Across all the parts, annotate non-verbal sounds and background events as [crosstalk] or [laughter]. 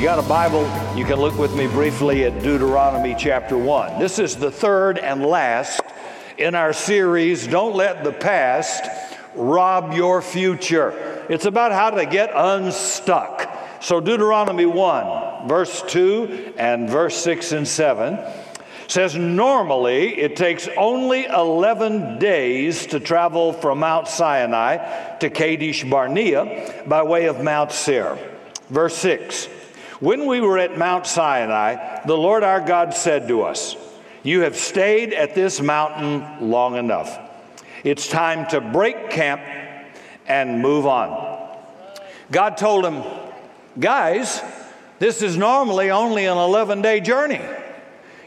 you got a Bible, you can look with me briefly at Deuteronomy chapter 1. This is the third and last in our series, Don't Let the Past Rob Your Future. It's about how to get unstuck. So, Deuteronomy 1, verse 2 and verse 6 and 7 says normally it takes only 11 days to travel from Mount Sinai to Kadesh Barnea by way of Mount Seir. Verse 6 When we were at Mount Sinai, the Lord our God said to us, You have stayed at this mountain long enough. It's time to break camp and move on. God told him, Guys, this is normally only an 11 day journey.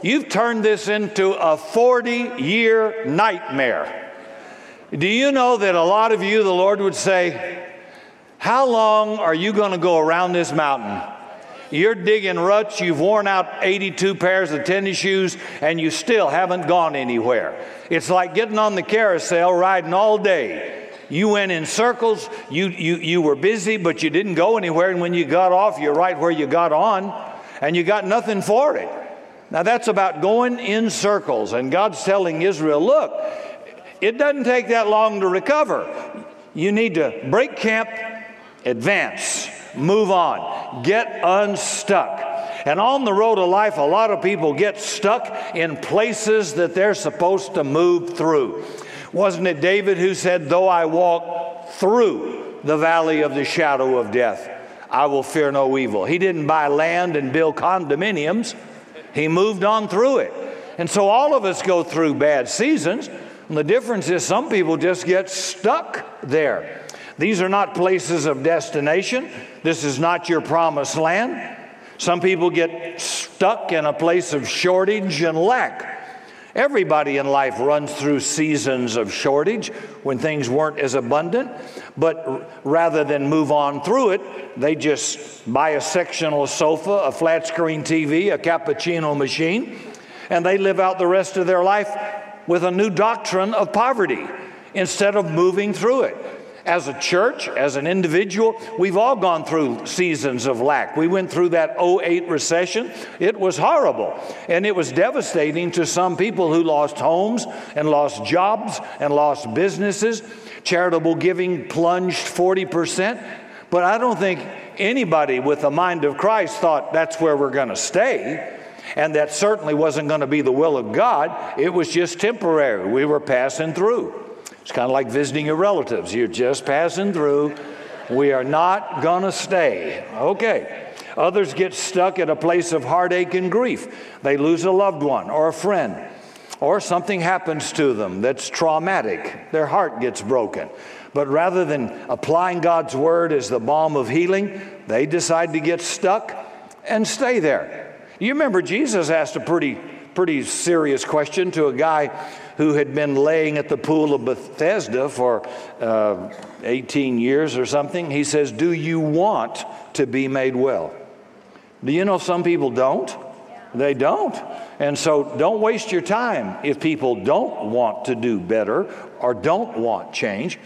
You've turned this into a 40 year nightmare. Do you know that a lot of you, the Lord would say, How long are you going to go around this mountain? You're digging ruts, you've worn out 82 pairs of tennis shoes, and you still haven't gone anywhere. It's like getting on the carousel riding all day. You went in circles, you, you, you were busy, but you didn't go anywhere, and when you got off, you're right where you got on, and you got nothing for it. Now, that's about going in circles, and God's telling Israel, look, it doesn't take that long to recover. You need to break camp, advance, move on, get unstuck. And on the road of life, a lot of people get stuck in places that they're supposed to move through. Wasn't it David who said, Though I walk through the valley of the shadow of death, I will fear no evil? He didn't buy land and build condominiums. He moved on through it. And so all of us go through bad seasons. And the difference is some people just get stuck there. These are not places of destination. This is not your promised land. Some people get stuck in a place of shortage and lack. Everybody in life runs through seasons of shortage when things weren't as abundant, but rather than move on through it, they just buy a sectional sofa, a flat screen TV, a cappuccino machine, and they live out the rest of their life with a new doctrine of poverty instead of moving through it. As a church, as an individual, we've all gone through seasons of lack. We went through that 08 recession. It was horrible. And it was devastating to some people who lost homes and lost jobs and lost businesses. Charitable giving plunged 40%. But I don't think anybody with the mind of Christ thought that's where we're going to stay. And that certainly wasn't going to be the will of God. It was just temporary. We were passing through. It's kind of like visiting your relatives. You're just passing through. We are not going to stay. Okay. Others get stuck at a place of heartache and grief. They lose a loved one or a friend, or something happens to them that's traumatic. Their heart gets broken. But rather than applying God's word as the balm of healing, they decide to get stuck and stay there. You remember Jesus asked a pretty, pretty serious question to a guy who had been laying at the pool of Bethesda for uh, 18 years or something. He says, Do you want to be made well? Do you know some people don't? They don't. And so don't waste your time if people don't want to do better or don't want change.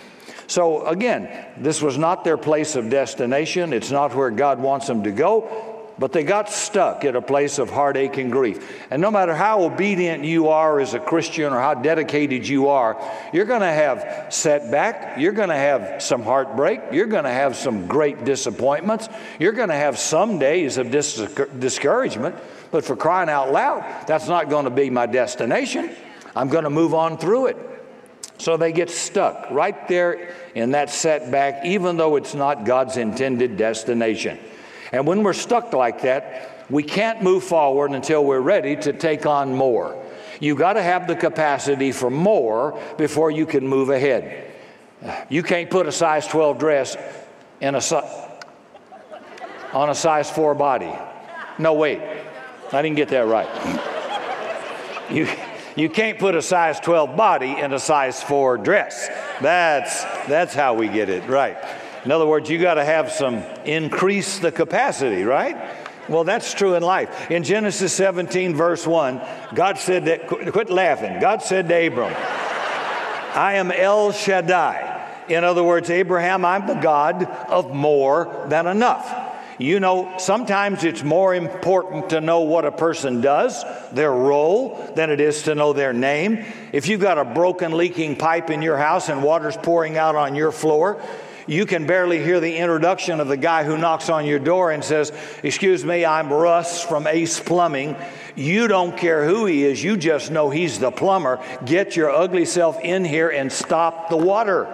So again, this was not their place of destination. It's not where God wants them to go but they got stuck at a place of heartache and grief. And no matter how obedient you are as a Christian or how dedicated you are, you're going to have setback, you're going to have some heartbreak, you're going to have some great disappointments, you're going to have some days of dis- discouragement. But for crying out loud, that's not going to be my destination. I'm going to move on through it. So they get stuck right there in that setback, even though it's not God's intended destination. And when we're stuck like that, we can't move forward until we're ready to take on more. You got to have the capacity for more before you can move ahead. You can't put a size 12 dress in a on a size 4 body. No, wait. I didn't get that right. you, you can't put a size 12 body in a size 4 dress. That's, that's how we get it right. In other words, you got to have some increase the capacity, right? Well, that's true in life. In Genesis 17, verse 1, God said that, quit laughing. God said to Abram, I am El Shaddai. In other words, Abraham, I'm the God of more than enough. You know, sometimes it's more important to know what a person does, their role, than it is to know their name. If you've got a broken, leaking pipe in your house and water's pouring out on your floor, you can barely hear the introduction of the guy who knocks on your door and says, Excuse me, I'm Russ from Ace Plumbing. You don't care who he is, you just know he's the plumber. Get your ugly self in here and stop the water.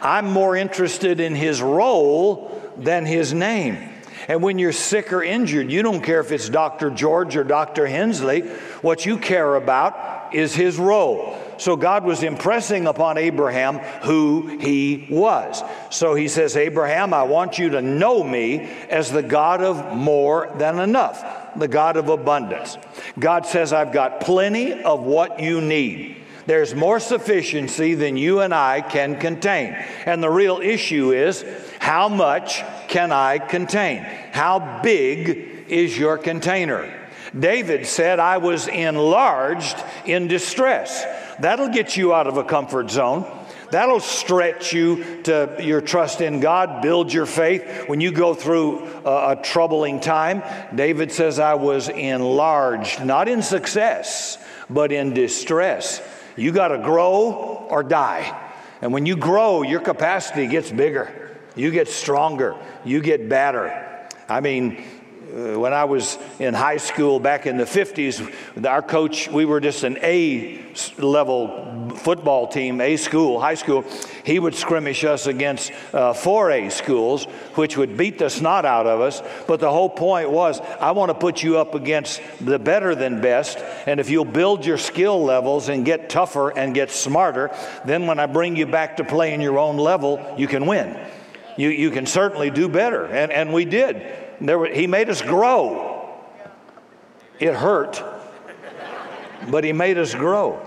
I'm more interested in his role than his name. And when you're sick or injured, you don't care if it's Dr. George or Dr. Hensley. What you care about is his role. So God was impressing upon Abraham who he was. So he says, Abraham, I want you to know me as the God of more than enough, the God of abundance. God says, I've got plenty of what you need. There's more sufficiency than you and I can contain. And the real issue is how much can I contain? How big is your container? David said, I was enlarged in distress. That'll get you out of a comfort zone. That'll stretch you to your trust in God, build your faith. When you go through a, a troubling time, David says, I was enlarged, not in success, but in distress. You got to grow or die. And when you grow, your capacity gets bigger, you get stronger, you get better. I mean, when I was in high school back in the 50s, our coach, we were just an A level football team, A school, high school. He would skirmish us against uh, 4A schools, which would beat the snot out of us. But the whole point was, I want to put you up against the better than best. And if you'll build your skill levels and get tougher and get smarter, then when I bring you back to playing your own level, you can win. You, you can certainly do better. And, and we did. There were, he made us grow. It hurt, but He made us grow.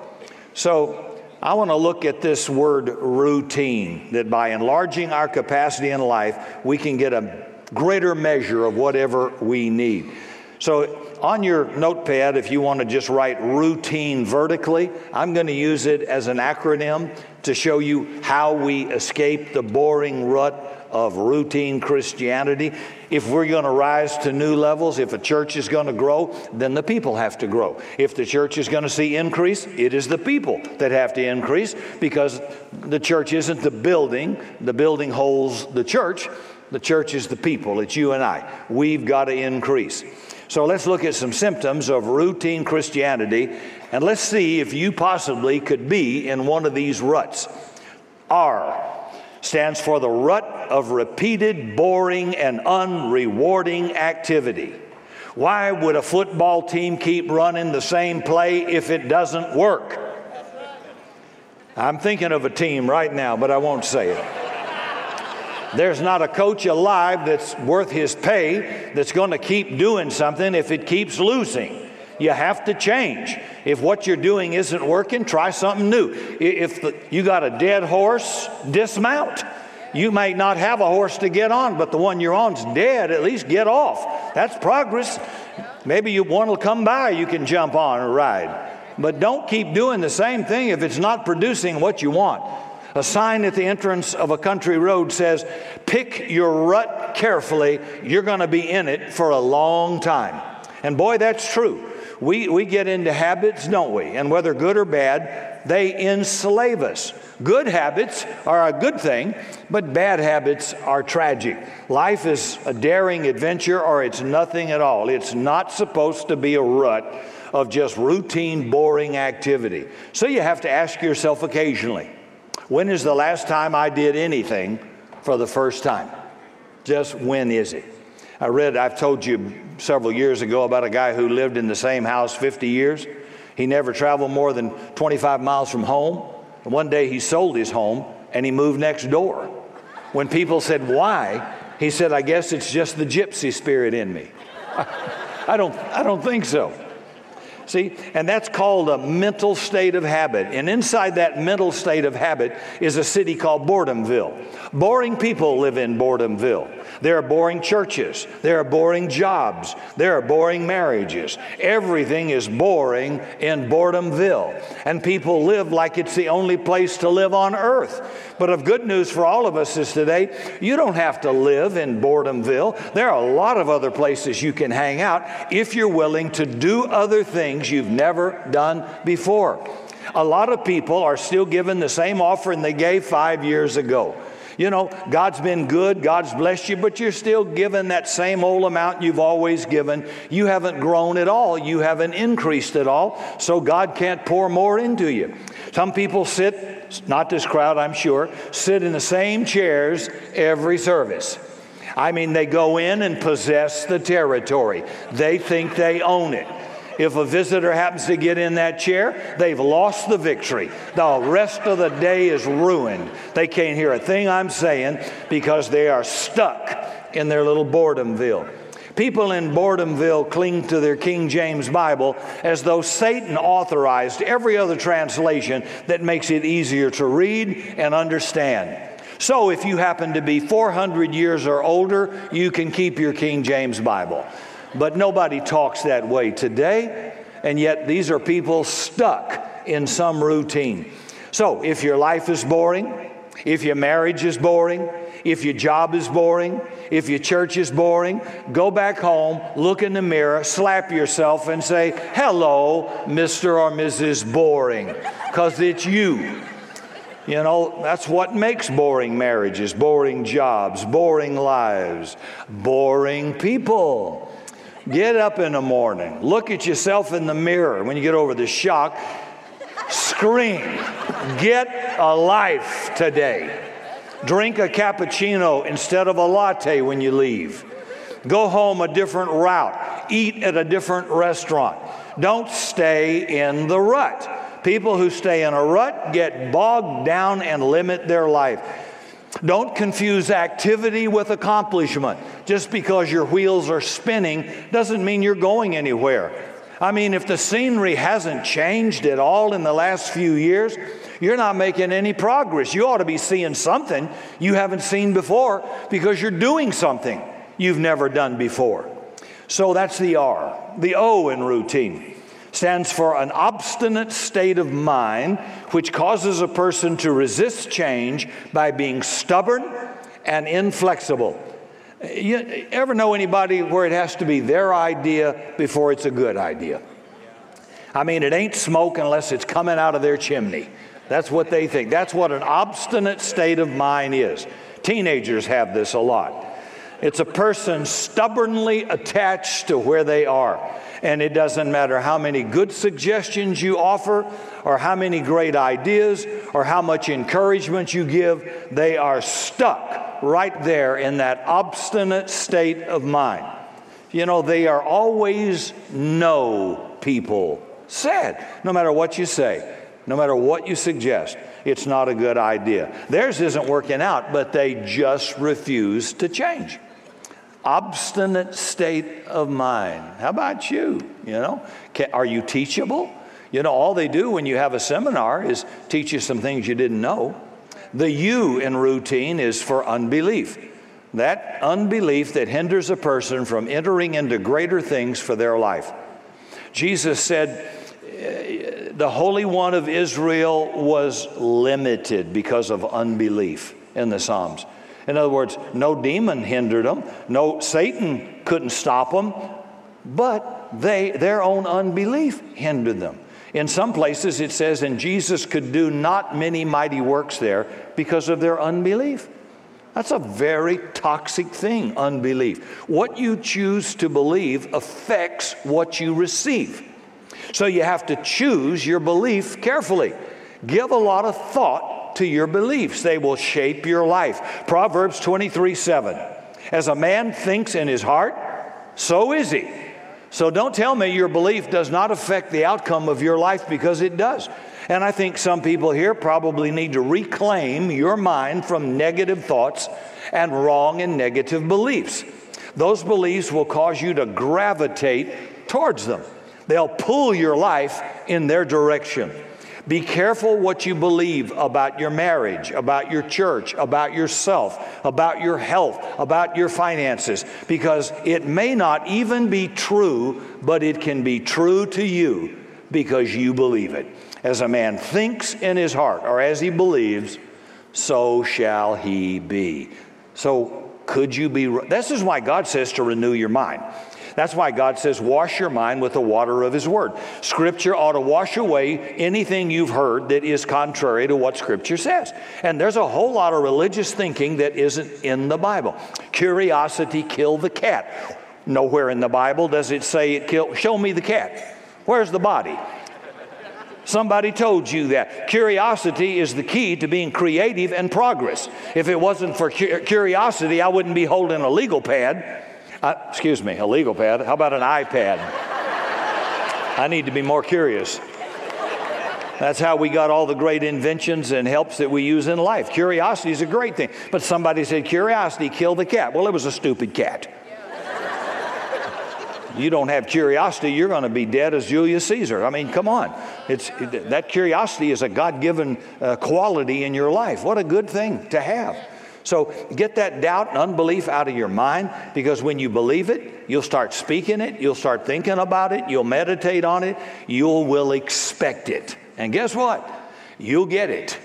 So I want to look at this word routine, that by enlarging our capacity in life, we can get a greater measure of whatever we need. So, on your notepad, if you want to just write routine vertically, I'm going to use it as an acronym to show you how we escape the boring rut of routine Christianity. If we're going to rise to new levels, if a church is going to grow, then the people have to grow. If the church is going to see increase, it is the people that have to increase because the church isn't the building, the building holds the church. The church is the people, it's you and I. We've got to increase. So let's look at some symptoms of routine Christianity and let's see if you possibly could be in one of these ruts. R stands for the rut of repeated, boring, and unrewarding activity. Why would a football team keep running the same play if it doesn't work? I'm thinking of a team right now, but I won't say it. There's not a coach alive that's worth his pay that's going to keep doing something if it keeps losing. You have to change. If what you're doing isn't working, try something new. If the, you got a dead horse, dismount. You may not have a horse to get on, but the one you're on's dead. At least get off. That's progress. Maybe you, one will come by you can jump on or ride. But don't keep doing the same thing if it's not producing what you want. A sign at the entrance of a country road says, Pick your rut carefully. You're going to be in it for a long time. And boy, that's true we, we get into habits, don't we? And whether good or bad, they enslave us. Good habits are a good thing, but bad habits are tragic. Life is a daring adventure or it's nothing at all. It's not supposed to be a rut of just routine, boring activity. So you have to ask yourself occasionally when is the last time I did anything for the first time? Just when is it? I read, I've told you several years ago about a guy who lived in the same house 50 years. He never traveled more than 25 miles from home. And one day he sold his home and he moved next door. When people said, Why? He said, I guess it's just the gypsy spirit in me. [laughs] I don't, I don't think so. See, and that's called a mental state of habit. And inside that mental state of habit is a city called Boredomville. Boring people live in Boredomville. There are boring churches. There are boring jobs. There are boring marriages. Everything is boring in Boredomville. And people live like it's the only place to live on earth. But of good news for all of us is today, you don't have to live in Boredomville. There are a lot of other places you can hang out if you're willing to do other things you've never done before. A lot of people are still given the same offering they gave five years ago. You know, God's been good, God's blessed you, but you're still given that same old amount you've always given. You haven't grown at all, you haven't increased at all, so God can't pour more into you. Some people sit, not this crowd, I'm sure, sit in the same chairs every service. I mean, they go in and possess the territory. They think they own it. If a visitor happens to get in that chair, they've lost the victory. The rest of the day is ruined. They can't hear a thing I'm saying because they are stuck in their little boredomville. People in Boredomville cling to their King James Bible as though Satan authorized every other translation that makes it easier to read and understand. So, if you happen to be 400 years or older, you can keep your King James Bible. But nobody talks that way today, and yet these are people stuck in some routine. So if your life is boring, if your marriage is boring, if your job is boring, if your church is boring, go back home, look in the mirror, slap yourself, and say, Hello, Mr. or Mrs. Boring, because it's you. You know, that's what makes boring marriages, boring jobs, boring lives, boring people. Get up in the morning, look at yourself in the mirror when you get over the shock, scream, Get a life today. Drink a cappuccino instead of a latte when you leave. Go home a different route. Eat at a different restaurant. Don't stay in the rut. People who stay in a rut get bogged down and limit their life. Don't confuse activity with accomplishment. Just because your wheels are spinning doesn't mean you're going anywhere. I mean, if the scenery hasn't changed at all in the last few years, you're not making any progress. You ought to be seeing something you haven't seen before because you're doing something you've never done before. So that's the R. The O in routine stands for an obstinate state of mind which causes a person to resist change by being stubborn and inflexible. You ever know anybody where it has to be their idea before it's a good idea? I mean, it ain't smoke unless it's coming out of their chimney. That's what they think. That's what an obstinate state of mind is. Teenagers have this a lot. It's a person stubbornly attached to where they are. And it doesn't matter how many good suggestions you offer, or how many great ideas, or how much encouragement you give, they are stuck right there in that obstinate state of mind. You know, they are always no people. Said, no matter what you say, no matter what you suggest, it's not a good idea. Theirs isn't working out, but they just refuse to change obstinate state of mind. How about you? You know, Can, are you teachable? You know, all they do when you have a seminar is teach you some things you didn't know. The U in routine is for unbelief. That unbelief that hinders a person from entering into greater things for their life. Jesus said, the Holy One of Israel was limited because of unbelief in the Psalms. In other words, no demon hindered them, no Satan couldn't stop them, but they their own unbelief hindered them. In some places it says, and Jesus could do not many mighty works there because of their unbelief. That's a very toxic thing, unbelief. What you choose to believe affects what you receive. So you have to choose your belief carefully. Give a lot of thought to your beliefs. They will shape your life. Proverbs 23 7. As a man thinks in his heart, so is he. So don't tell me your belief does not affect the outcome of your life because it does. And I think some people here probably need to reclaim your mind from negative thoughts and wrong and negative beliefs. Those beliefs will cause you to gravitate towards them. They'll pull your life in their direction. Be careful what you believe about your marriage, about your church, about yourself, about your health, about your finances, because it may not even be true, but it can be true to you because you believe it. As a man thinks in his heart, or as he believes, so shall he be. So, could you be? This is why God says to renew your mind. That's why God says, wash your mind with the water of His Word. Scripture ought to wash away anything you've heard that is contrary to what Scripture says. And there's a whole lot of religious thinking that isn't in the Bible. Curiosity killed the cat. Nowhere in the Bible does it say it killed. Show me the cat. Where's the body? Somebody told you that. Curiosity is the key to being creative and progress. If it wasn't for curiosity, I wouldn't be holding a legal pad. Uh, excuse me, a legal pad. How about an iPad? I need to be more curious. That's how we got all the great inventions and helps that we use in life. Curiosity is a great thing. But somebody said, Curiosity killed the cat. Well, it was a stupid cat. you don't have curiosity, you're going to be dead as Julius Caesar. I mean, come on. It's, that curiosity is a God given uh, quality in your life. What a good thing to have. So get that doubt and unbelief out of your mind because when you believe it, you'll start speaking it, you'll start thinking about it, you'll meditate on it, you will expect it. And guess what? You'll get it.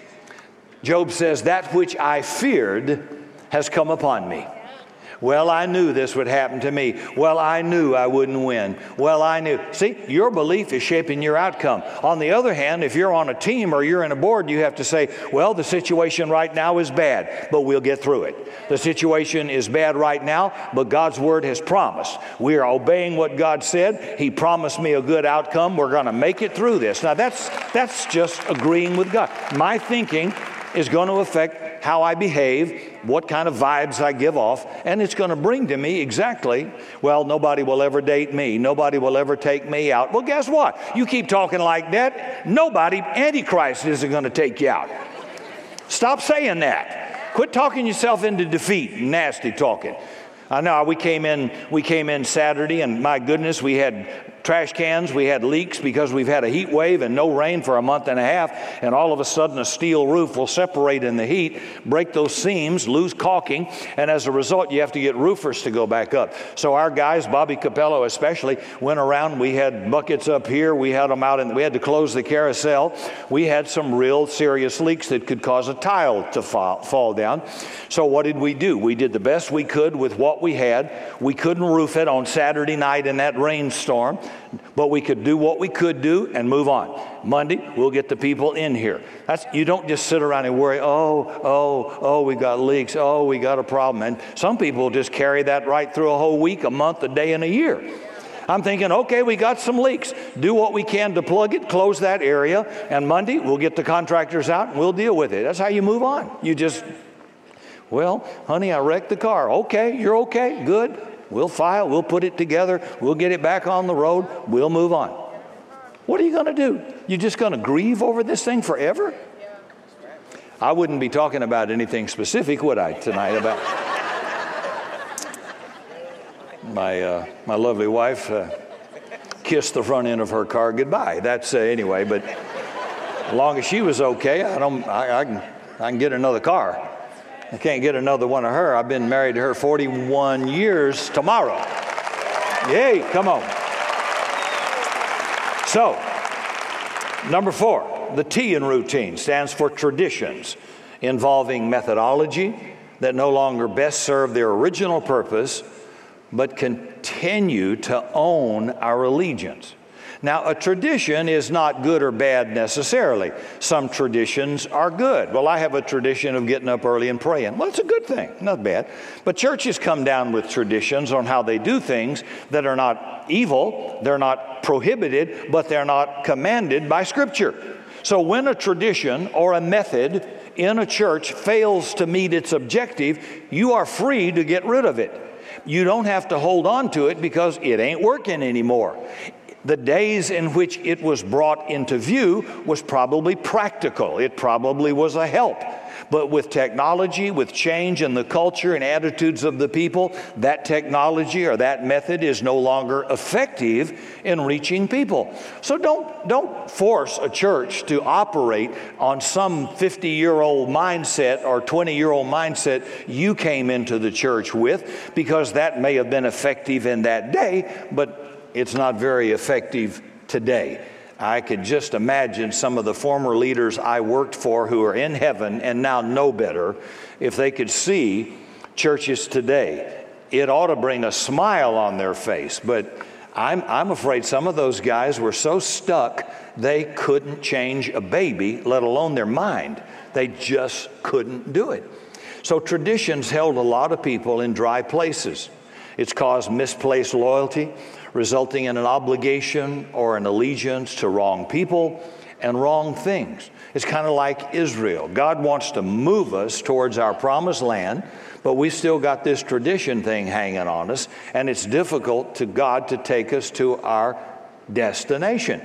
Job says, That which I feared has come upon me. Well, I knew this would happen to me. Well, I knew I wouldn't win. Well, I knew. See, your belief is shaping your outcome. On the other hand, if you're on a team or you're in a board, you have to say, well, the situation right now is bad, but we'll get through it. The situation is bad right now, but God's word has promised. We are obeying what God said. He promised me a good outcome. We're going to make it through this. Now, that's, that's just agreeing with God. My thinking is going to affect how I behave, what kind of vibes I give off, and it's going to bring to me exactly, well, nobody will ever date me. Nobody will ever take me out. Well, guess what? You keep talking like that, nobody, Antichrist, isn't going to take you out. Stop saying that. Quit talking yourself into defeat, nasty talking. I know we came in we came in Saturday and my goodness we had trash cans. We had leaks because we've had a heat wave and no rain for a month and a half. And all of a sudden, a steel roof will separate in the heat, break those seams, lose caulking. And as a result, you have to get roofers to go back up. So our guys, Bobby Capello especially, went around. We had buckets up here. We had them out and we had to close the carousel. We had some real serious leaks that could cause a tile to fall, fall down. So what did we do? We did the best we could with what we had. We couldn't roof it on Saturday night in that rainstorm but we could do what we could do and move on. Monday, we'll get the people in here. That's, you don't just sit around and worry, oh, oh, oh, we got leaks, oh, we got a problem. And some people just carry that right through a whole week, a month, a day, and a year. I'm thinking, okay, we got some leaks. Do what we can to plug it, close that area, and Monday we'll get the contractors out and we'll deal with it. That's how you move on. You just, well, honey, I wrecked the car. Okay, you're okay, good. We'll file, we'll put it together, we'll get it back on the road, we'll move on. What are you going to do? You're just going to grieve over this thing forever? I wouldn't be talking about anything specific, would I, tonight about [laughs] my, uh, my lovely wife uh, kissed the front end of her car goodbye. That's uh, anyway, but as long as she was okay, I, don't, I, I, can, I can get another car. I [laughs] can't get another one of her. I've been married to her 41 years tomorrow. Yay, come on. So, number four, the T in routine stands for traditions involving methodology that no longer best serve their original purpose, but continue to own our allegiance. Now, a tradition is not good or bad necessarily. Some traditions are good. Well, I have a tradition of getting up early and praying. Well, it's a good thing, not bad. But churches come down with traditions on how they do things that are not evil, they're not prohibited, but they're not commanded by Scripture. So when a tradition or a method in a church fails to meet its objective, you are free to get rid of it. You don't have to hold on to it because it ain't working anymore the days in which it was brought into view was probably practical. It probably was a help. But with technology, with change in the culture and attitudes of the people, that technology or that method is no longer effective in reaching people. So don't, don't force a church to operate on some 50 year old mindset or 20 year old mindset you came into the church with, because that may have been effective in that day, but it's not very effective today. I could just imagine some of the former leaders I worked for who are in heaven and now know better if they could see churches today. It ought to bring a smile on their face, but I'm, I'm afraid some of those guys were so stuck they couldn't change a baby, let alone their mind. They just couldn't do it. So traditions held a lot of people in dry places. It's caused misplaced loyalty resulting in an obligation or an allegiance to wrong people and wrong things. It's kind of like Israel. God wants to move us towards our promised land, but we still got this tradition thing hanging on us, and it's difficult to God to take us to our destination.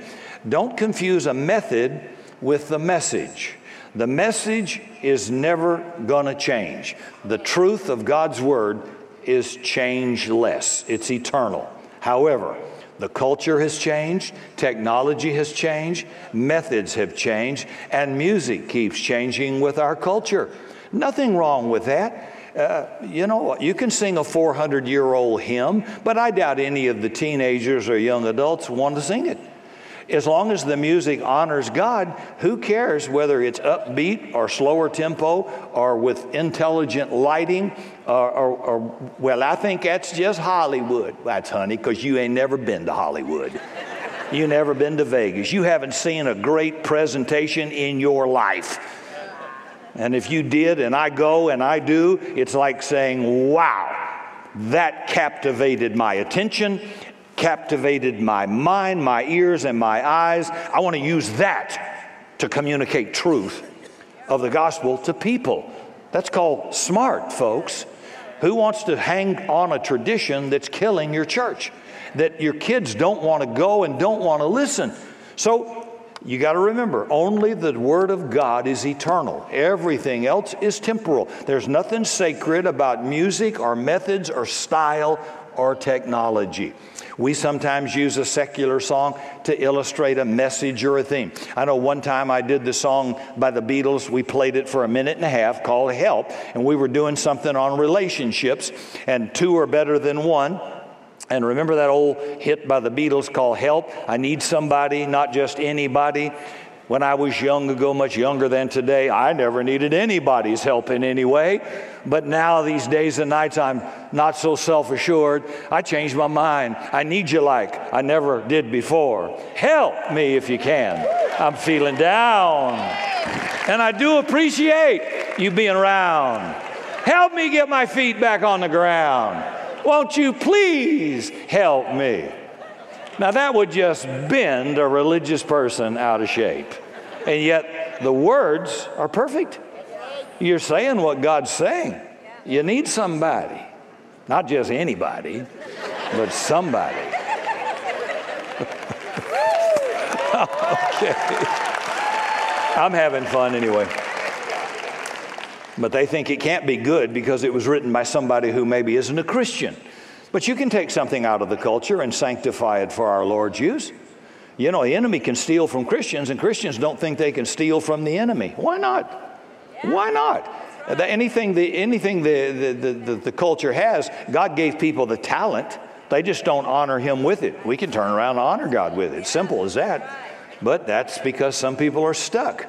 Don't confuse a method with the message. The message is never going to change. The truth of God's word is changeless, it's eternal. However, the culture has changed, technology has changed, methods have changed, and music keeps changing with our culture. Nothing wrong with that. Uh, you know, you can sing a 400 year old hymn, but I doubt any of the teenagers or young adults want to sing it. As long as the music honors God, who cares whether it's upbeat or slower tempo or with intelligent lighting or, or, or well, I think that's just Hollywood. That's honey, because you ain't never been to Hollywood. you never been to Vegas. You haven't seen a great presentation in your life. And if you did, and I go and I do, it's like saying, wow, that captivated my attention captivated my mind, my ears, and my eyes. I want to use that to communicate truth of the gospel to people. That's called smart, folks. Who wants to hang on a tradition that's killing your church? That your kids don't want to go and don't want to listen. So you got to remember only the Word of God is eternal. Everything else is temporal. There's nothing sacred about music or methods or style or technology. We sometimes use a secular song to illustrate a message or a theme. I know one time I did the song by the Beatles. We played it for a minute and a half called Help, and we were doing something on relationships, and two are better than one. And remember that old hit by the Beatles called Help? I need somebody, not just anybody. When I was young ago, much younger than today, I never needed anybody's help in any way. But now, these days and nights, I'm not so self assured. I changed my mind. I need you like I never did before. Help me if you can. I'm feeling down. And I do appreciate you being around. Help me get my feet back on the ground. Won't you please help me? Now, that would just bend a religious person out of shape. And yet, the words are perfect. You're saying what God's saying. You need somebody, not just anybody, but somebody. okay. I'm having fun anyway. But they think it can't be good because it was written by somebody who maybe isn't a Christian. But you can take something out of the culture and sanctify it for our Lord's use. You know, the enemy can steal from Christians, and Christians don't think they can steal from the enemy. Why not? Why not? Anything, the, anything the, the, the, the culture has, God gave people the talent. They just don't honor Him with it. We can turn around and honor God with it. Simple as that. But that's because some people are stuck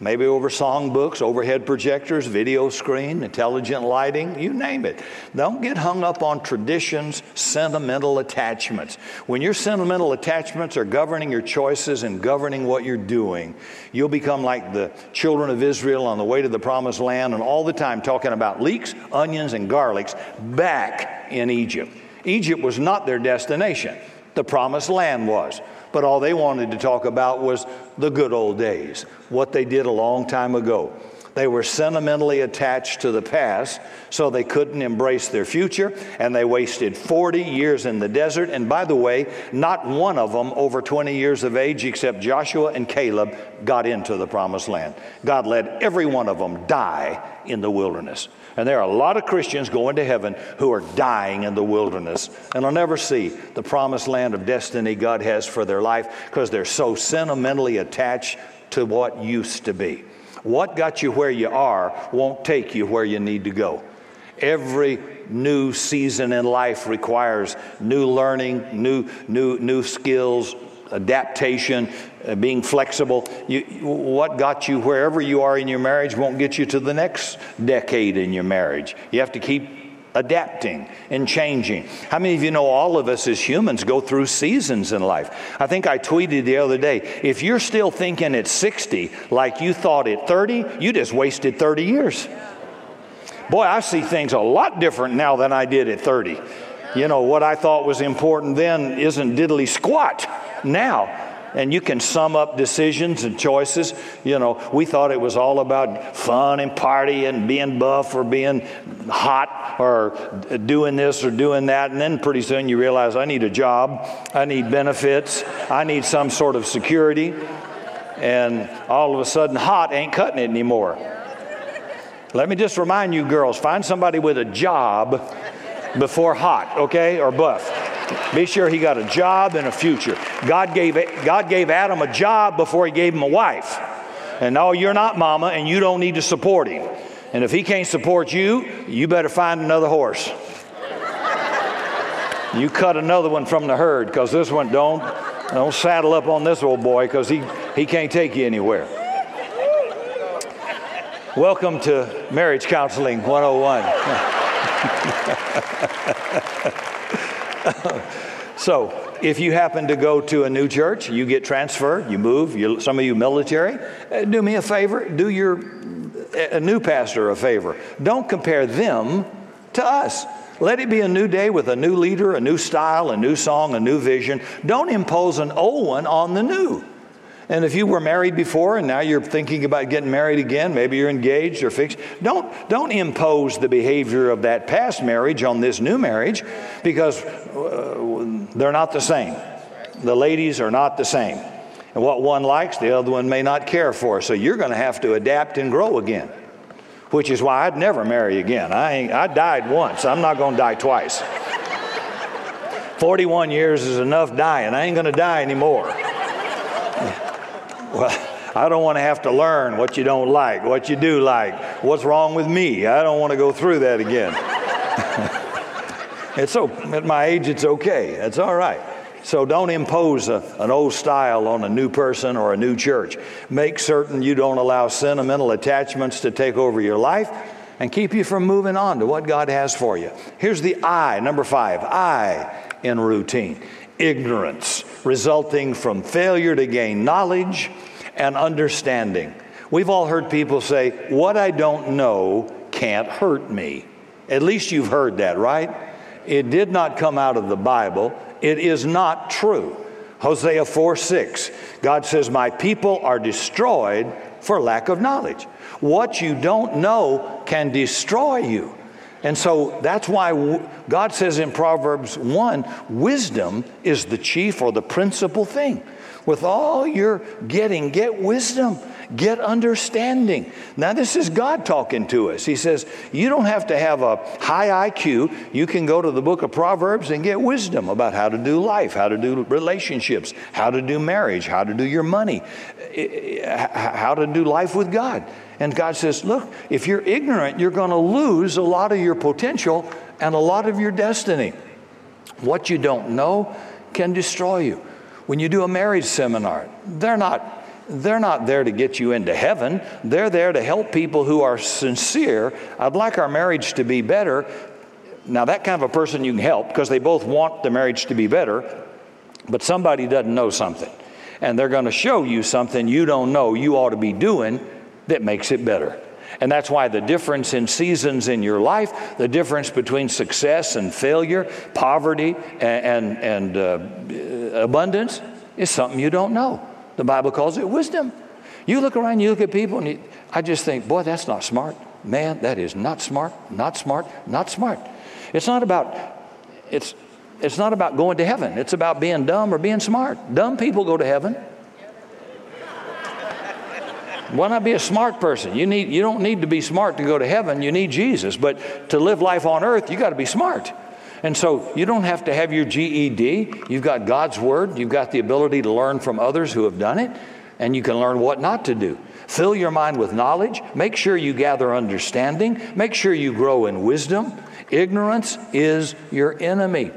maybe over songbooks, overhead projectors, video screen, intelligent lighting, you name it. Don't get hung up on traditions, sentimental attachments. When your sentimental attachments are governing your choices and governing what you're doing, you'll become like the children of Israel on the way to the promised land and all the time talking about leeks, onions, and garlics back in Egypt. Egypt was not their destination, the promised land was but all they wanted to talk about was the good old days, what they did a long time ago. They were sentimentally attached to the past, so they couldn't embrace their future, and they wasted 40 years in the desert. And by the way, not one of them over 20 years of age, except Joshua and Caleb, got into the promised land. God let every one of them die in the wilderness. And there are a lot of Christians going to heaven who are dying in the wilderness and will never see the promised land of destiny God has for their life because they're so sentimentally attached to what used to be. What got you where you are won't take you where you need to go. Every new season in life requires new learning, new, new, new skills, adaptation, uh, being flexible. You, what got you wherever you are in your marriage won't get you to the next decade in your marriage. You have to keep adapting and changing. How many of you know all of us as humans go through seasons in life? I think I tweeted the other day if you're still thinking at 60 like you thought at 30, you just wasted 30 years. Boy, I see things a lot different now than I did at 30. You know, what I thought was important then isn't diddly squat now and you can sum up decisions and choices. You know, we thought it was all about fun and party and being buff or being hot or doing this or doing that. And then pretty soon you realize I need a job, I need benefits, I need some sort of security. And all of a sudden, hot ain't cutting it anymore. Let me just remind you, girls find somebody with a job before hot, okay, or buff. Be sure he got a job and a future. God gave, God gave Adam a job before he gave him a wife. And no, you're not mama, and you don't need to support him. And if he can't support you, you better find another horse. you cut another one from the herd because this one don't, don't saddle up on this old boy because he, he can't take you anywhere. Welcome to Marriage Counseling 101. [laughs] [laughs] so, if you happen to go to a new church, you get transferred, you move, you, some of you military, uh, do me a favor, do your a new pastor a favor. Don't compare them to us. Let it be a new day with a new leader, a new style, a new song, a new vision. Don't impose an old one on the new. And if you were married before and now you're thinking about getting married again, maybe you're engaged or fixed, don't, don't impose the behavior of that past marriage on this new marriage because uh, they're not the same. The ladies are not the same. And what one likes, the other one may not care for. So you're going to have to adapt and grow again, which is why I'd never marry again. I, I died once, I'm not going to die twice. 41 years is enough dying. I ain't going to die anymore. Well, I don't want to have to learn what you don't like, what you do like, what's wrong with me. I don't want to go through that again. [laughs] it's so at my age, it's okay. It's all right. So don't impose a, an old style on a new person or a new church. Make certain you don't allow sentimental attachments to take over your life and keep you from moving on to what God has for you. Here's the I, number five I in routine ignorance resulting from failure to gain knowledge and understanding. We've all heard people say, What I don't know can't hurt me. At least you've heard that, right? It did not come out of the Bible. It is not true. Hosea 4 6, God says, My people are destroyed for lack of knowledge. What you don't know can destroy you. And so that's why God says in Proverbs 1 wisdom is the chief or the principal thing. With all you're getting, get wisdom, get understanding. Now, this is God talking to us. He says, You don't have to have a high IQ. You can go to the book of Proverbs and get wisdom about how to do life, how to do relationships, how to do marriage, how to do your money, eh, eh, eh, how to do life with God. And God says, Look, if you're ignorant, you're going to lose a lot of your potential and a lot of your destiny. What you don't know can destroy you. When you do a marriage seminar, they're not they're not there to get you into heaven. They're there to help people who are sincere. I'd like our marriage to be better. Now, that kind of a person you can help because they both want the marriage to be better, but somebody doesn't know something. And they're going to show you something you don't know you ought to be doing that makes it better. And that's why the difference in seasons in your life, the difference between success and failure, poverty and, and, and uh, abundance, is something you don't know. The Bible calls it wisdom. You look around, you look at people, and you, I just think, boy, that's not smart. Man, that is not smart, not smart, not smart. It's not about, it's, it's not about going to heaven. It's about being dumb or being smart. Dumb people go to heaven. Why not be a smart person? You, need, you don't need to be smart to go to heaven. You need Jesus. But to live life on earth, you got to be smart. And so you don't have to have your GED. You've got God's Word. You've got the ability to learn from others who have done it, and you can learn what not to do. Fill your mind with knowledge. Make sure you gather understanding. Make sure you grow in wisdom. Ignorance is your enemy.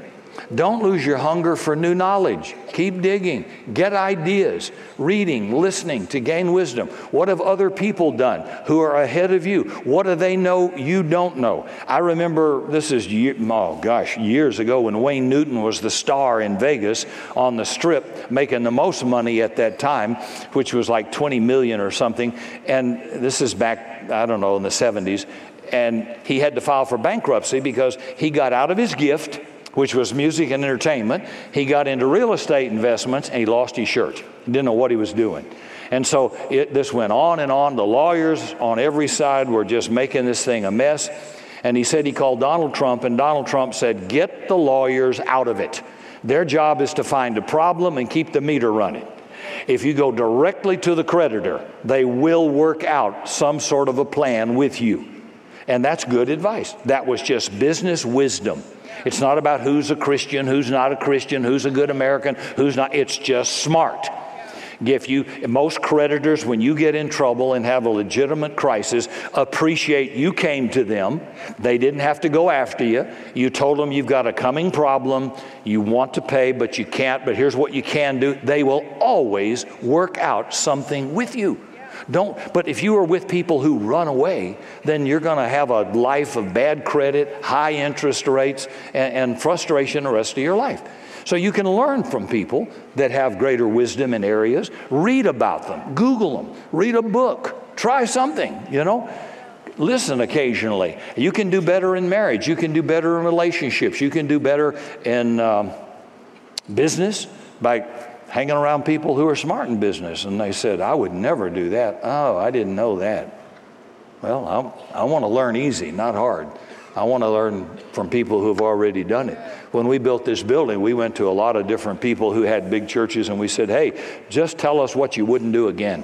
Don't lose your hunger for new knowledge. Keep digging. Get ideas, reading, listening to gain wisdom. What have other people done who are ahead of you? What do they know you don't know? I remember this is, oh gosh, years ago when Wayne Newton was the star in Vegas on the strip, making the most money at that time, which was like 20 million or something. And this is back, I don't know, in the 70s. And he had to file for bankruptcy because he got out of his gift which was music and entertainment. He got into real estate investments and he lost his shirt. He didn't know what he was doing. And so it, this went on and on. The lawyers on every side were just making this thing a mess. And he said he called Donald Trump, and Donald Trump said, Get the lawyers out of it. Their job is to find a problem and keep the meter running. If you go directly to the creditor, they will work out some sort of a plan with you. And that's good advice. That was just business wisdom. It's not about who's a Christian, who's not a Christian, who's a good American, who's not. It's just smart. If you, most creditors, when you get in trouble and have a legitimate crisis, appreciate you came to them. They didn't have to go after you. You told them you've got a coming problem, you want to pay, but you can't, but here's what you can do. They will always work out something with you. Don't, but if you are with people who run away, then you're going to have a life of bad credit, high interest rates, and, and frustration the rest of your life. So you can learn from people that have greater wisdom in areas. Read about them, Google them, read a book, try something, you know. Listen occasionally. You can do better in marriage. You can do better in relationships. You can do better in um, business by hanging around people who are smart in business. And they said, I would never do that. Oh, I didn't know that. Well, I, I want to learn easy, not hard. I want to learn from people who've already done it. When we built this building, we went to a lot of different people who had big churches and we said, hey, just tell us what you wouldn't do again.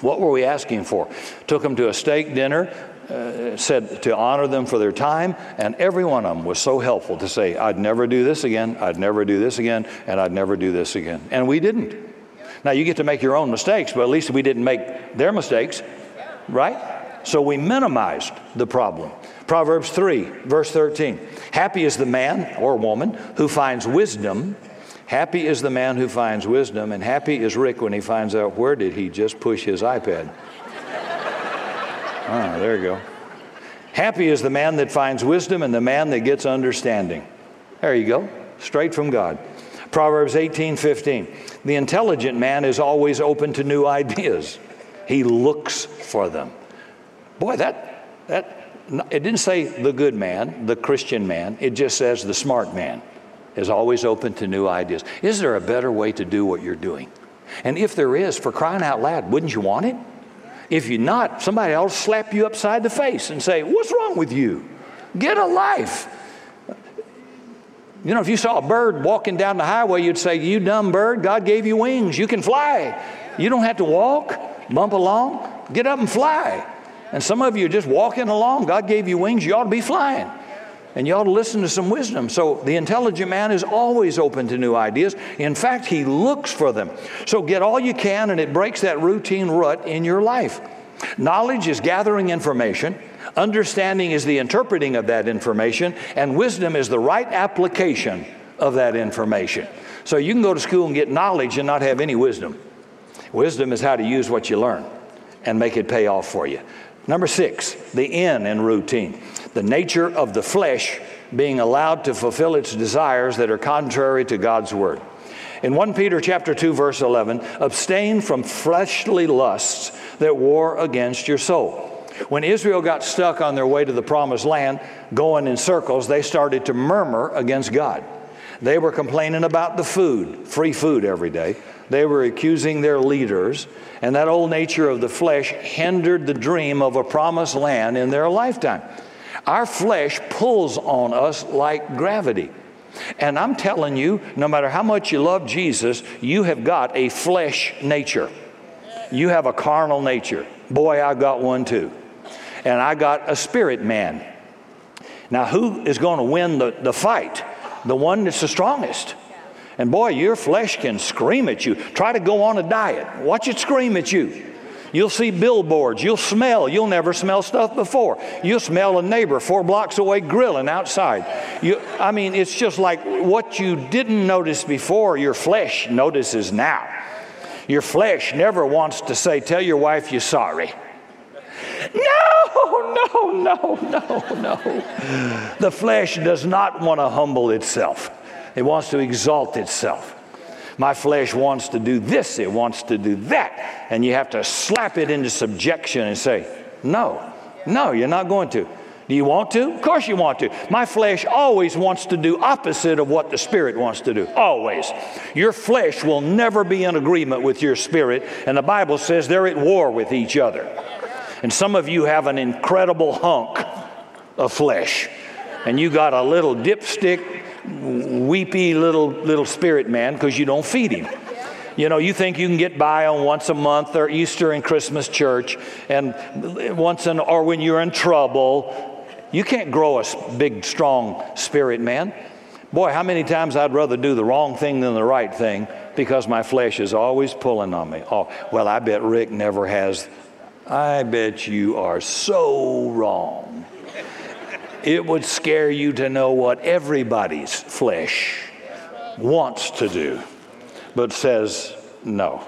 What were we asking for? Took them to a steak dinner, uh, said to honor them for their time, and every one of them was so helpful to say, I'd never do this again, I'd never do this again, and I'd never do this again. And we didn't. Now, you get to make your own mistakes, but at least we didn't make their mistakes, right? So we minimized the problem. Proverbs 3, verse 13. Happy is the man or woman who finds wisdom. Happy is the man who finds wisdom, and happy is Rick when he finds out where did he just push his iPad. Ah, there you go. Happy is the man that finds wisdom and the man that gets understanding. There you go. Straight from God. Proverbs 18 15. The intelligent man is always open to new [laughs] ideas, he looks for them. Boy, that, that, it didn't say the good man, the Christian man, it just says the smart man is always open to new ideas. Is there a better way to do what you're doing? And if there is, for crying out loud, wouldn't you want it? If you're not, somebody else slap you upside the face and say, What's wrong with you? Get a life. You know, if you saw a bird walking down the highway, you'd say, You dumb bird, God gave you wings. You can fly. You don't have to walk, bump along. Get up and fly. And some of you are just walking along. God gave you wings. You ought to be flying and you ought to listen to some wisdom. So the intelligent man is always open to new ideas. In fact, he looks for them. So get all you can, and it breaks that routine rut in your life. Knowledge is gathering information. Understanding is the interpreting of that information, and wisdom is the right application of that information. So you can go to school and get knowledge and not have any wisdom. Wisdom is how to use what you learn and make it pay off for you. Number six, the in in routine the nature of the flesh being allowed to fulfill its desires that are contrary to God's word. In 1 Peter chapter 2 verse 11, abstain from fleshly lusts that war against your soul. When Israel got stuck on their way to the promised land, going in circles, they started to murmur against God. They were complaining about the food, free food every day, They were accusing their leaders, and that old nature of the flesh hindered the dream of a promised land in their lifetime. Our flesh pulls on us like gravity. And I'm telling you, no matter how much you love Jesus, you have got a flesh nature. You have a carnal nature. Boy, I got one too. And I got a spirit man. Now, who is going to win the, the fight? The one that's the strongest. And boy, your flesh can scream at you. Try to go on a diet. Watch it scream at you. You'll see billboards. You'll smell. You'll never smell stuff before. You'll smell a neighbor four blocks away grilling outside. You, I mean, it's just like what you didn't notice before, your flesh notices now. Your flesh never wants to say, Tell your wife you're sorry. No, no, no, no, no. The flesh does not want to humble itself, it wants to exalt itself. My flesh wants to do this, it wants to do that. And you have to slap it into subjection and say, No, no, you're not going to. Do you want to? Of course you want to. My flesh always wants to do opposite of what the spirit wants to do. Always. Your flesh will never be in agreement with your spirit, and the Bible says they're at war with each other. And some of you have an incredible hunk of flesh, and you got a little dipstick weepy little little spirit man because you don't feed him. You know, you think you can get by on once a month or Easter and Christmas church, and once in, or when you're in trouble. You can't grow a big, strong spirit man. Boy, how many times I'd rather do the wrong thing than the right thing because my flesh is always pulling on me. Oh, well, I bet Rick never has. I bet you are so wrong. It would scare you to know what everybody's flesh wants to do, but says no.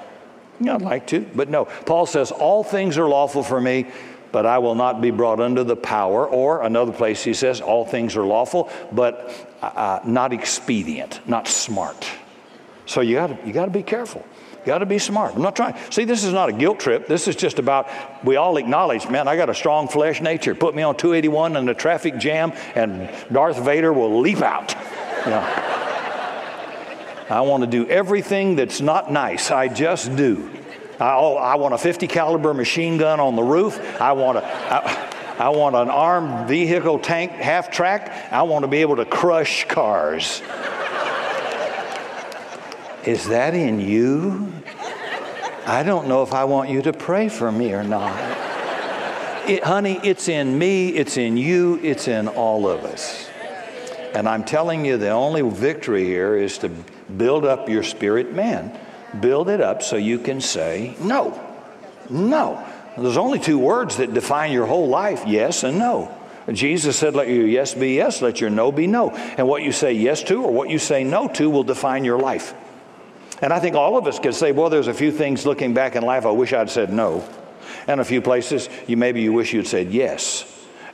I'd like to, but no. Paul says, All things are lawful for me, but I will not be brought under the power. Or another place he says, All things are lawful, but uh, not expedient, not smart. So you got you to be careful. Got to be smart. I'm not trying. See, this is not a guilt trip. This is just about we all acknowledge, man, I got a strong flesh nature. Put me on 281 in a traffic jam, and Darth Vader will leap out. You know. [laughs] I want to do everything that's not nice. I just do. I, oh, I want a 50 caliber machine gun on the roof. I want a. I, I want an armed vehicle tank half track. I want to be able to crush cars. Is that in you? I don't know if I want you to pray for me or not. It, honey, it's in me, it's in you, it's in all of us. And I'm telling you, the only victory here is to build up your spirit man. Build it up so you can say no. No. There's only two words that define your whole life yes and no. Jesus said, Let your yes be yes, let your no be no. And what you say yes to or what you say no to will define your life. And I think all of us could say, well, there's a few things looking back in life I wish I'd said no. And a few places you maybe you wish you'd said yes.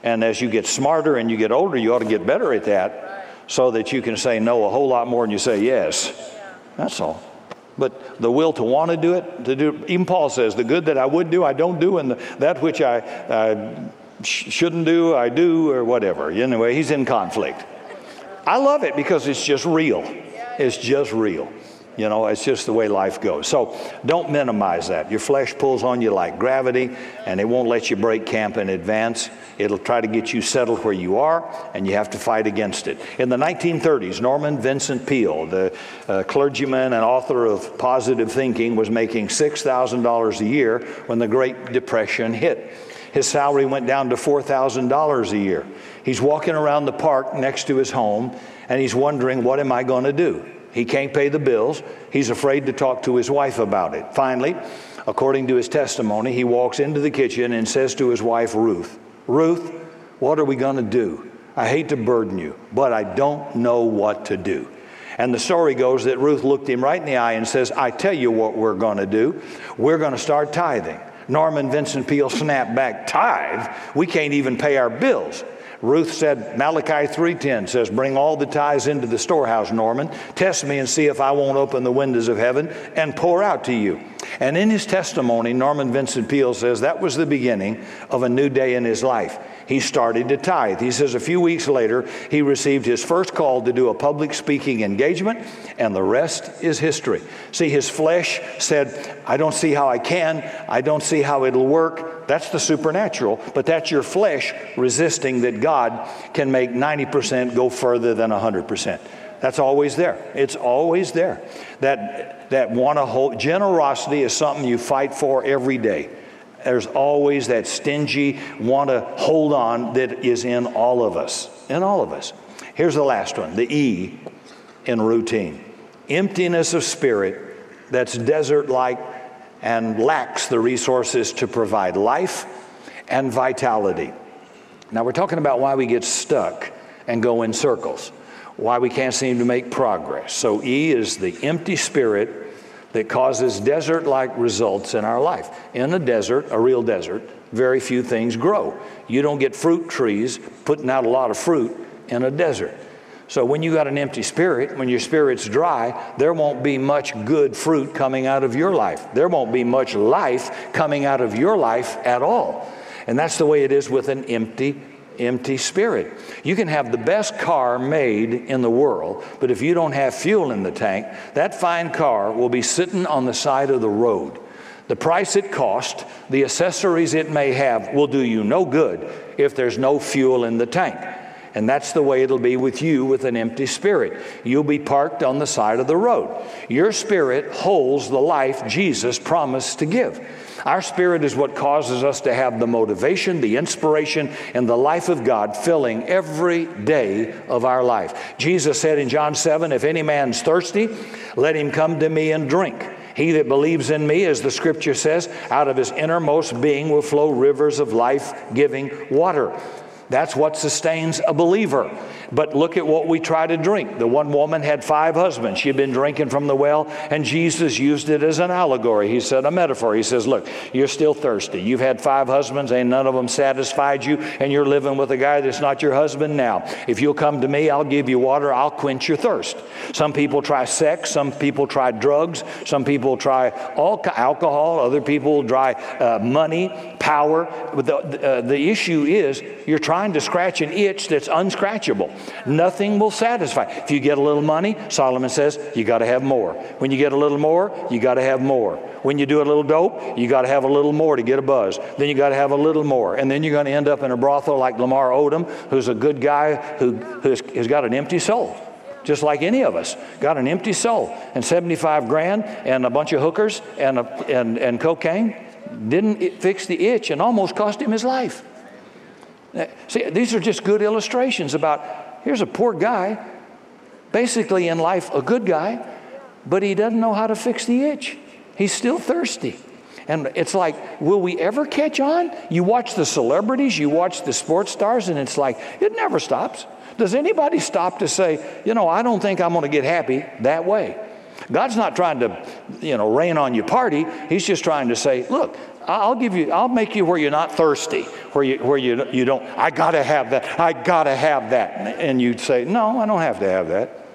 And as you get smarter and you get older, you ought to get better at that so that you can say no a whole lot more than you say yes. That's all. But the will to want to do it, to do, even Paul says, the good that I would do, I don't do, and the, that which I uh, sh- shouldn't do, I do, or whatever. Anyway, he's in conflict. I love it because it's just real. It's just real. You know, it's just the way life goes. So don't minimize that. Your flesh pulls on you like gravity, and it won't let you break camp in advance. It'll try to get you settled where you are, and you have to fight against it. In the 1930s, Norman Vincent Peale, the uh, clergyman and author of Positive Thinking, was making $6,000 a year when the Great Depression hit. His salary went down to $4,000 a year. He's walking around the park next to his home, and he's wondering, what am I going to do? He can't pay the bills. He's afraid to talk to his wife about it. Finally, according to his testimony, he walks into the kitchen and says to his wife, Ruth, Ruth, what are we going to do? I hate to burden you, but I don't know what to do. And the story goes that Ruth looked him right in the eye and says, I tell you what we're going to do. We're going to start tithing. Norman Vincent Peale snapped back, Tithe? We can't even pay our bills. Ruth said, Malachi 3.10 says, bring all the tithes into the storehouse, Norman. Test me and see if I won't open the windows of heaven and pour out to you. And in his testimony, Norman Vincent Peale says that was the beginning of a new day in his life. He started to tithe. He says a few weeks later, he received his first call to do a public speaking engagement, and the rest is history. See, his flesh said, I don't see how I can, I don't see how it'll work. That's the supernatural, but that's your flesh resisting that God can make 90% go further than 100%. That's always there. It's always there. That, that want to hold, generosity is something you fight for every day. There's always that stingy, want to hold on that is in all of us. In all of us. Here's the last one the E in routine emptiness of spirit that's desert like and lacks the resources to provide life and vitality. Now, we're talking about why we get stuck and go in circles why we can't seem to make progress. So, E is the empty spirit that causes desert like results in our life. In a desert, a real desert, very few things grow. You don't get fruit trees putting out a lot of fruit in a desert. So, when you got an empty spirit, when your spirit's dry, there won't be much good fruit coming out of your life. There won't be much life coming out of your life at all. And that's the way it is with an empty empty spirit. You can have the best car made in the world, but if you don't have fuel in the tank, that fine car will be sitting on the side of the road. The price it cost, the accessories it may have, will do you no good if there's no fuel in the tank. And that's the way it'll be with you with an empty spirit. You'll be parked on the side of the road. Your spirit holds the life Jesus promised to give. Our spirit is what causes us to have the motivation, the inspiration, and the life of God filling every day of our life. Jesus said in John 7 If any man's thirsty, let him come to me and drink. He that believes in me, as the scripture says, out of his innermost being will flow rivers of life giving water. That's what sustains a believer. But look at what we try to drink. The one woman had five husbands. She had been drinking from the well, and Jesus used it as an allegory. He said, a metaphor. He says, Look, you're still thirsty. You've had five husbands, ain't none of them satisfied you, and you're living with a guy that's not your husband now. If you'll come to me, I'll give you water, I'll quench your thirst. Some people try sex, some people try drugs, some people try alcohol, other people try uh, money, power. But the, uh, the issue is you're trying to scratch an itch that's unscratchable. Nothing will satisfy. If you get a little money, Solomon says, you got to have more. When you get a little more, you got to have more. When you do a little dope, you got to have a little more to get a buzz. Then you got to have a little more. And then you're going to end up in a brothel like Lamar Odom, who's a good guy who has got an empty soul just like any of us, got an empty soul and 75 grand and a bunch of hookers and, a, and, and cocaine didn't fix the itch and almost cost him his life. See, these are just good illustrations about Here's a poor guy, basically in life a good guy, but he doesn't know how to fix the itch. He's still thirsty. And it's like, will we ever catch on? You watch the celebrities, you watch the sports stars, and it's like, it never stops. Does anybody stop to say, you know, I don't think I'm going to get happy that way? God's not trying to, you know, rain on your party. He's just trying to say, look, I'll give you, I'll make you where you're not thirsty, where you, where you, you don't, I gotta have that, I gotta have that. And you'd say, no, I don't have to have that.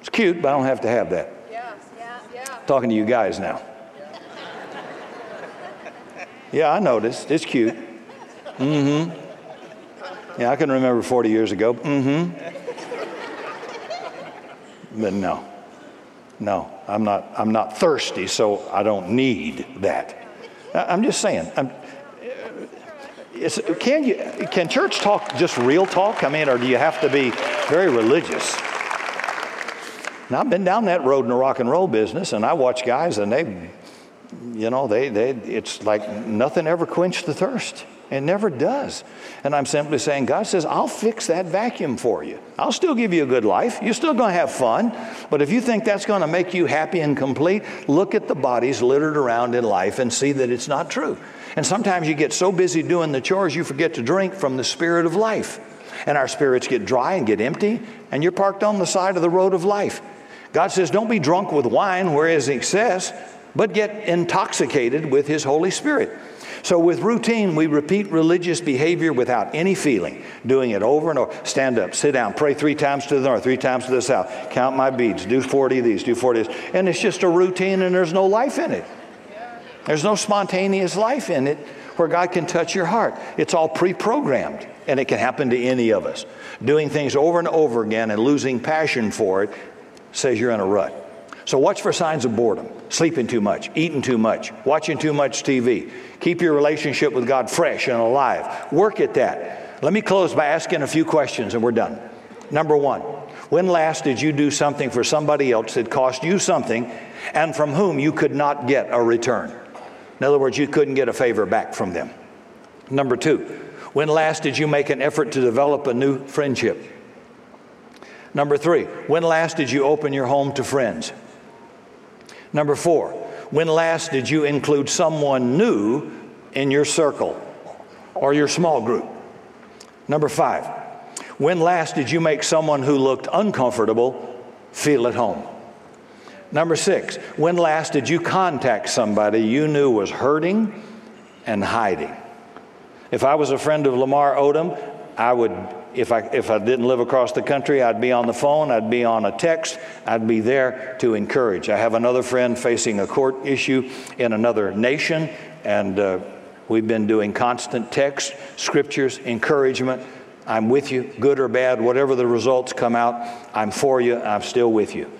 It's cute, but I don't have to have that. Yeah, yeah, yeah. Talking to you guys now. Yeah, I noticed. It's cute. Mm hmm. Yeah, I can remember 40 years ago. Mm hmm. But no, no, I'm not, I'm not thirsty, so I don't need that. I'm just saying. I'm, can you can church talk just real talk? I mean, or do you have to be very religious? Now I've been down that road in the rock and roll business, and I watch guys, and they, you know, they they it's like nothing ever quenched the thirst. It never does. And I'm simply saying, God says, I'll fix that vacuum for you. I'll still give you a good life. You're still going to have fun. But if you think that's going to make you happy and complete, look at the bodies littered around in life and see that it's not true. And sometimes you get so busy doing the chores, you forget to drink from the spirit of life. And our spirits get dry and get empty, and you're parked on the side of the road of life. God says, Don't be drunk with wine where is excess, but get intoxicated with His Holy Spirit. So, with routine, we repeat religious behavior without any feeling, doing it over and over. Stand up, sit down, pray three times to the north, three times to the south, count my beads, do 40 of these, do 40 of these. And it's just a routine and there's no life in it. There's no spontaneous life in it where God can touch your heart. It's all pre programmed, and it can happen to any of us. Doing things over and over again and losing passion for it says you're in a rut. So watch for signs of boredom, sleeping too much, eating too much, watching too much TV. Keep your relationship with God fresh and alive. Work at that. Let me close by asking a few questions and we're done. Number one, when last did you do something for somebody else that cost you something and from whom you could not get a return? In other words, you couldn't get a favor back from them. Number two, when last did you make an effort to develop a new friendship? Number three, when last did you open your home to friends? Number four, when last did you include someone new in your circle or your small group? Number five, when last did you make someone who looked uncomfortable feel at home? Number six, when last did you contact somebody you knew was hurting and hiding? If I was a friend of Lamar Odom, I would, if I, if I didn't live across the country, I'd be on the phone, I'd be on a text, I'd be there to encourage. I have another friend facing a court issue in another nation, and uh, we've been doing constant text, scriptures, encouragement. I'm with you, good or bad, whatever the results come out, I'm for you, I'm still with you.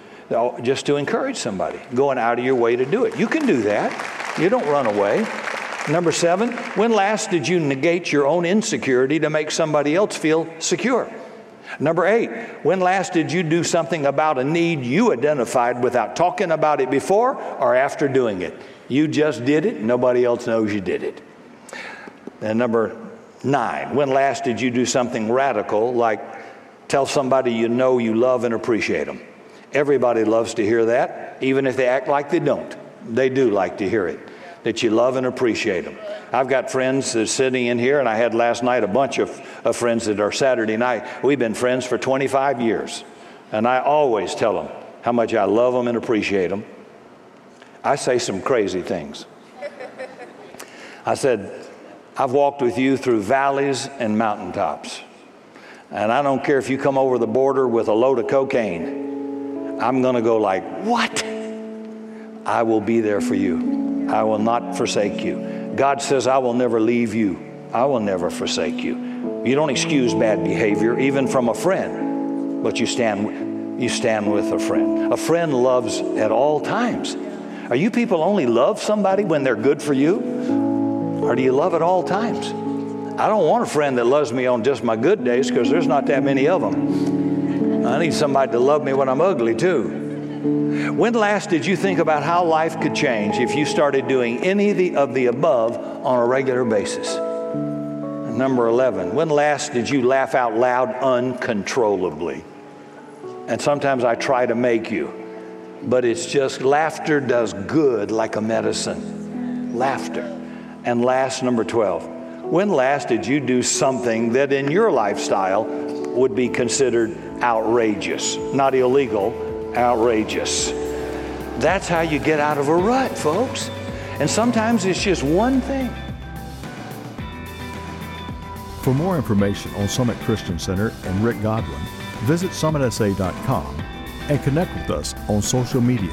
Just to encourage somebody, going out of your way to do it. You can do that. You don't run away. Number seven, when last did you negate your own insecurity to make somebody else feel secure? Number eight, when last did you do something about a need you identified without talking about it before or after doing it? You just did it, nobody else knows you did it. And number nine, when last did you do something radical like tell somebody you know you love and appreciate them? Everybody loves to hear that, even if they act like they don't. They do like to hear it that you love and appreciate them. I've got friends that are sitting in here, and I had last night a bunch of, of friends that are Saturday night. We've been friends for 25 years, and I always tell them how much I love them and appreciate them. I say some crazy things. I said, I've walked with you through valleys and mountaintops. And I don't care if you come over the border with a load of cocaine. I'm going to go like, "What?" I will be there for you. I will not forsake you. God says, I will never leave you. I will never forsake you. You don't excuse bad behavior, even from a friend, but you stand, you stand with a friend. A friend loves at all times. Are you people only love somebody when they're good for you? Or do you love at all times? I don't want a friend that loves me on just my good days because there's not that many of them. I need somebody to love me when I'm ugly too. When last did you think about how life could change if you started doing any of the, of the above on a regular basis? Number 11, when last did you laugh out loud uncontrollably? And sometimes I try to make you, but it's just laughter does good like a medicine. Laughter. And last, number 12, when last did you do something that in your lifestyle would be considered outrageous? Not illegal, outrageous. That's how you get out of a rut, folks. And sometimes it's just one thing. For more information on Summit Christian Center and Rick Godwin, visit summitsa.com and connect with us on social media